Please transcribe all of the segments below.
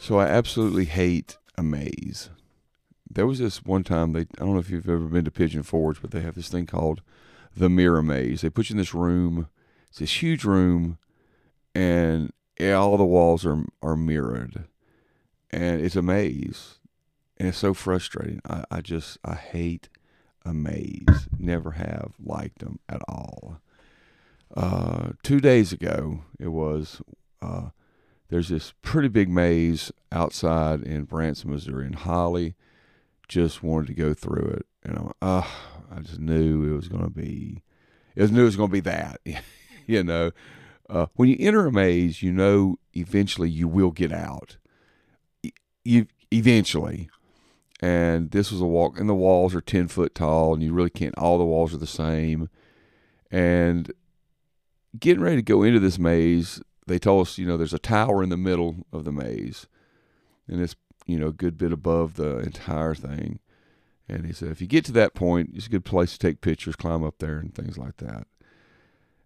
So I absolutely hate a maze. There was this one time they I don't know if you've ever been to Pigeon Forge, but they have this thing called the mirror maze. They put you in this room. It's this huge room, and all the walls are are mirrored, and it's a maze, and it's so frustrating. I, I just I hate a maze. Never have liked them at all. Uh, two days ago, it was. Uh, there's this pretty big maze outside in Branson, Missouri, and Holly just wanted to go through it, and I'm, uh, I just knew it was going to be, I knew it was going to be that, you know. Uh, when you enter a maze, you know eventually you will get out. You eventually, and this was a walk, and the walls are ten foot tall, and you really can't. All the walls are the same, and getting ready to go into this maze, they told us, you know, there's a tower in the middle of the maze, and it's you know a good bit above the entire thing. And he said, if you get to that point, it's a good place to take pictures, climb up there, and things like that.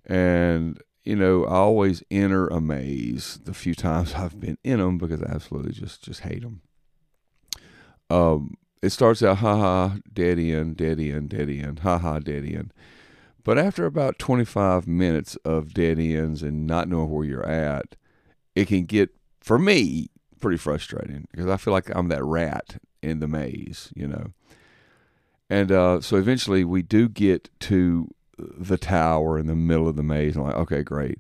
And you know, I always enter a maze the few times I've been in them because I absolutely just just hate them. Um, it starts out ha ha dead end, dead end, dead end, ha ha dead end. But after about 25 minutes of dead ends and not knowing where you're at, it can get for me pretty frustrating because I feel like I'm that rat in the maze, you know. And uh, so eventually we do get to the tower in the middle of the maze. I'm like, okay, great.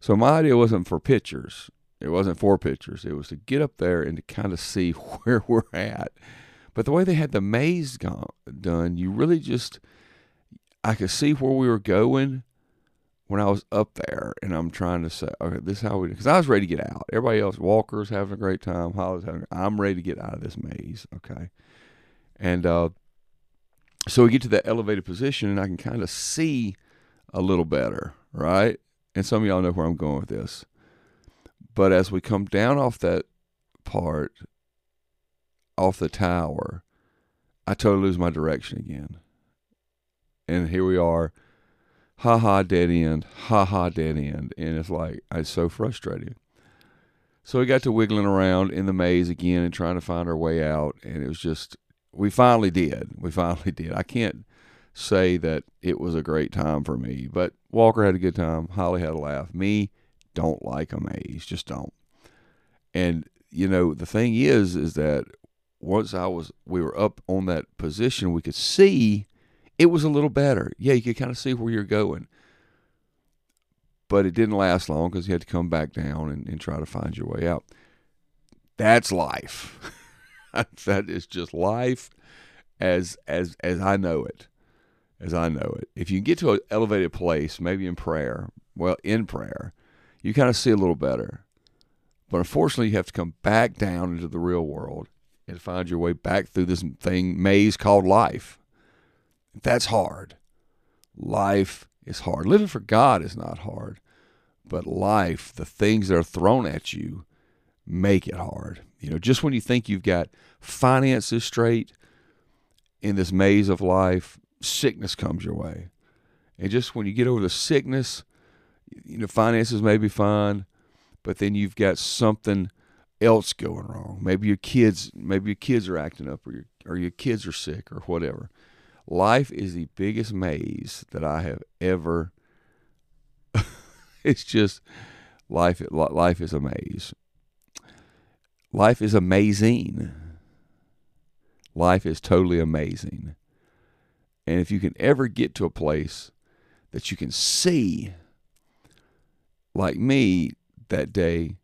So my idea wasn't for pictures. It wasn't for pictures. It was to get up there and to kind of see where we're at. But the way they had the maze gone, done, you really just, I could see where we were going when I was up there, and I'm trying to say, okay, this is how we, because I was ready to get out. Everybody else, Walker's having a great time. Holly's having, I'm ready to get out of this maze. Okay, and uh, so we get to that elevated position, and I can kind of see a little better, right? And some of y'all know where I'm going with this. But as we come down off that part, off the tower, I totally lose my direction again. And here we are, ha ha, dead end, ha ha, dead end. And it's like, it's so frustrating. So we got to wiggling around in the maze again and trying to find our way out. And it was just, we finally did. We finally did. I can't say that it was a great time for me, but Walker had a good time. Holly had a laugh. Me, don't like a maze. Just don't. And, you know, the thing is, is that once I was, we were up on that position, we could see it was a little better. Yeah, you could kind of see where you're going. But it didn't last long because you had to come back down and, and try to find your way out. That's life. that is just life as as as I know it. As I know it. If you get to an elevated place, maybe in prayer, well, in prayer, you kind of see a little better. But unfortunately, you have to come back down into the real world and find your way back through this thing maze called life. That's hard. Life is hard. Living for God is not hard, but life, the things that are thrown at you, make it hard. You know, just when you think you've got finances straight in this maze of life, sickness comes your way. And just when you get over the sickness, you know, finances may be fine, but then you've got something else going wrong. Maybe your kids, maybe your kids are acting up, or your or your kids are sick, or whatever. Life is the biggest maze that I have ever. it's just life. Life is a maze. Life is amazing. Life is totally amazing. And if you can ever get to a place that you can see, like me that day,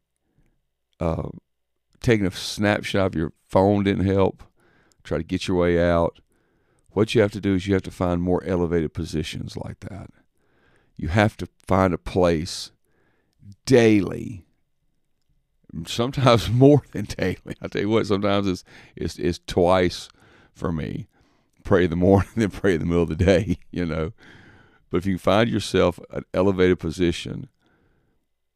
uh, taking a snapshot of your phone didn't help. Try to get your way out. What you have to do is you have to find more elevated positions like that. You have to find a place daily sometimes more than daily. I tell you what, sometimes it's it's, it's twice for me. Pray in the morning, then pray in the middle of the day. You know, but if you find yourself an elevated position,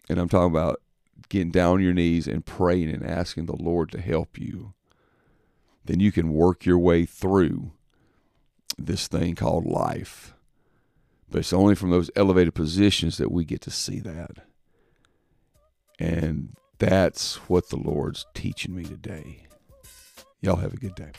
and I'm talking about getting down on your knees and praying and asking the Lord to help you, then you can work your way through this thing called life. But it's only from those elevated positions that we get to see that. And That's what the Lord's teaching me today. Y'all have a good day.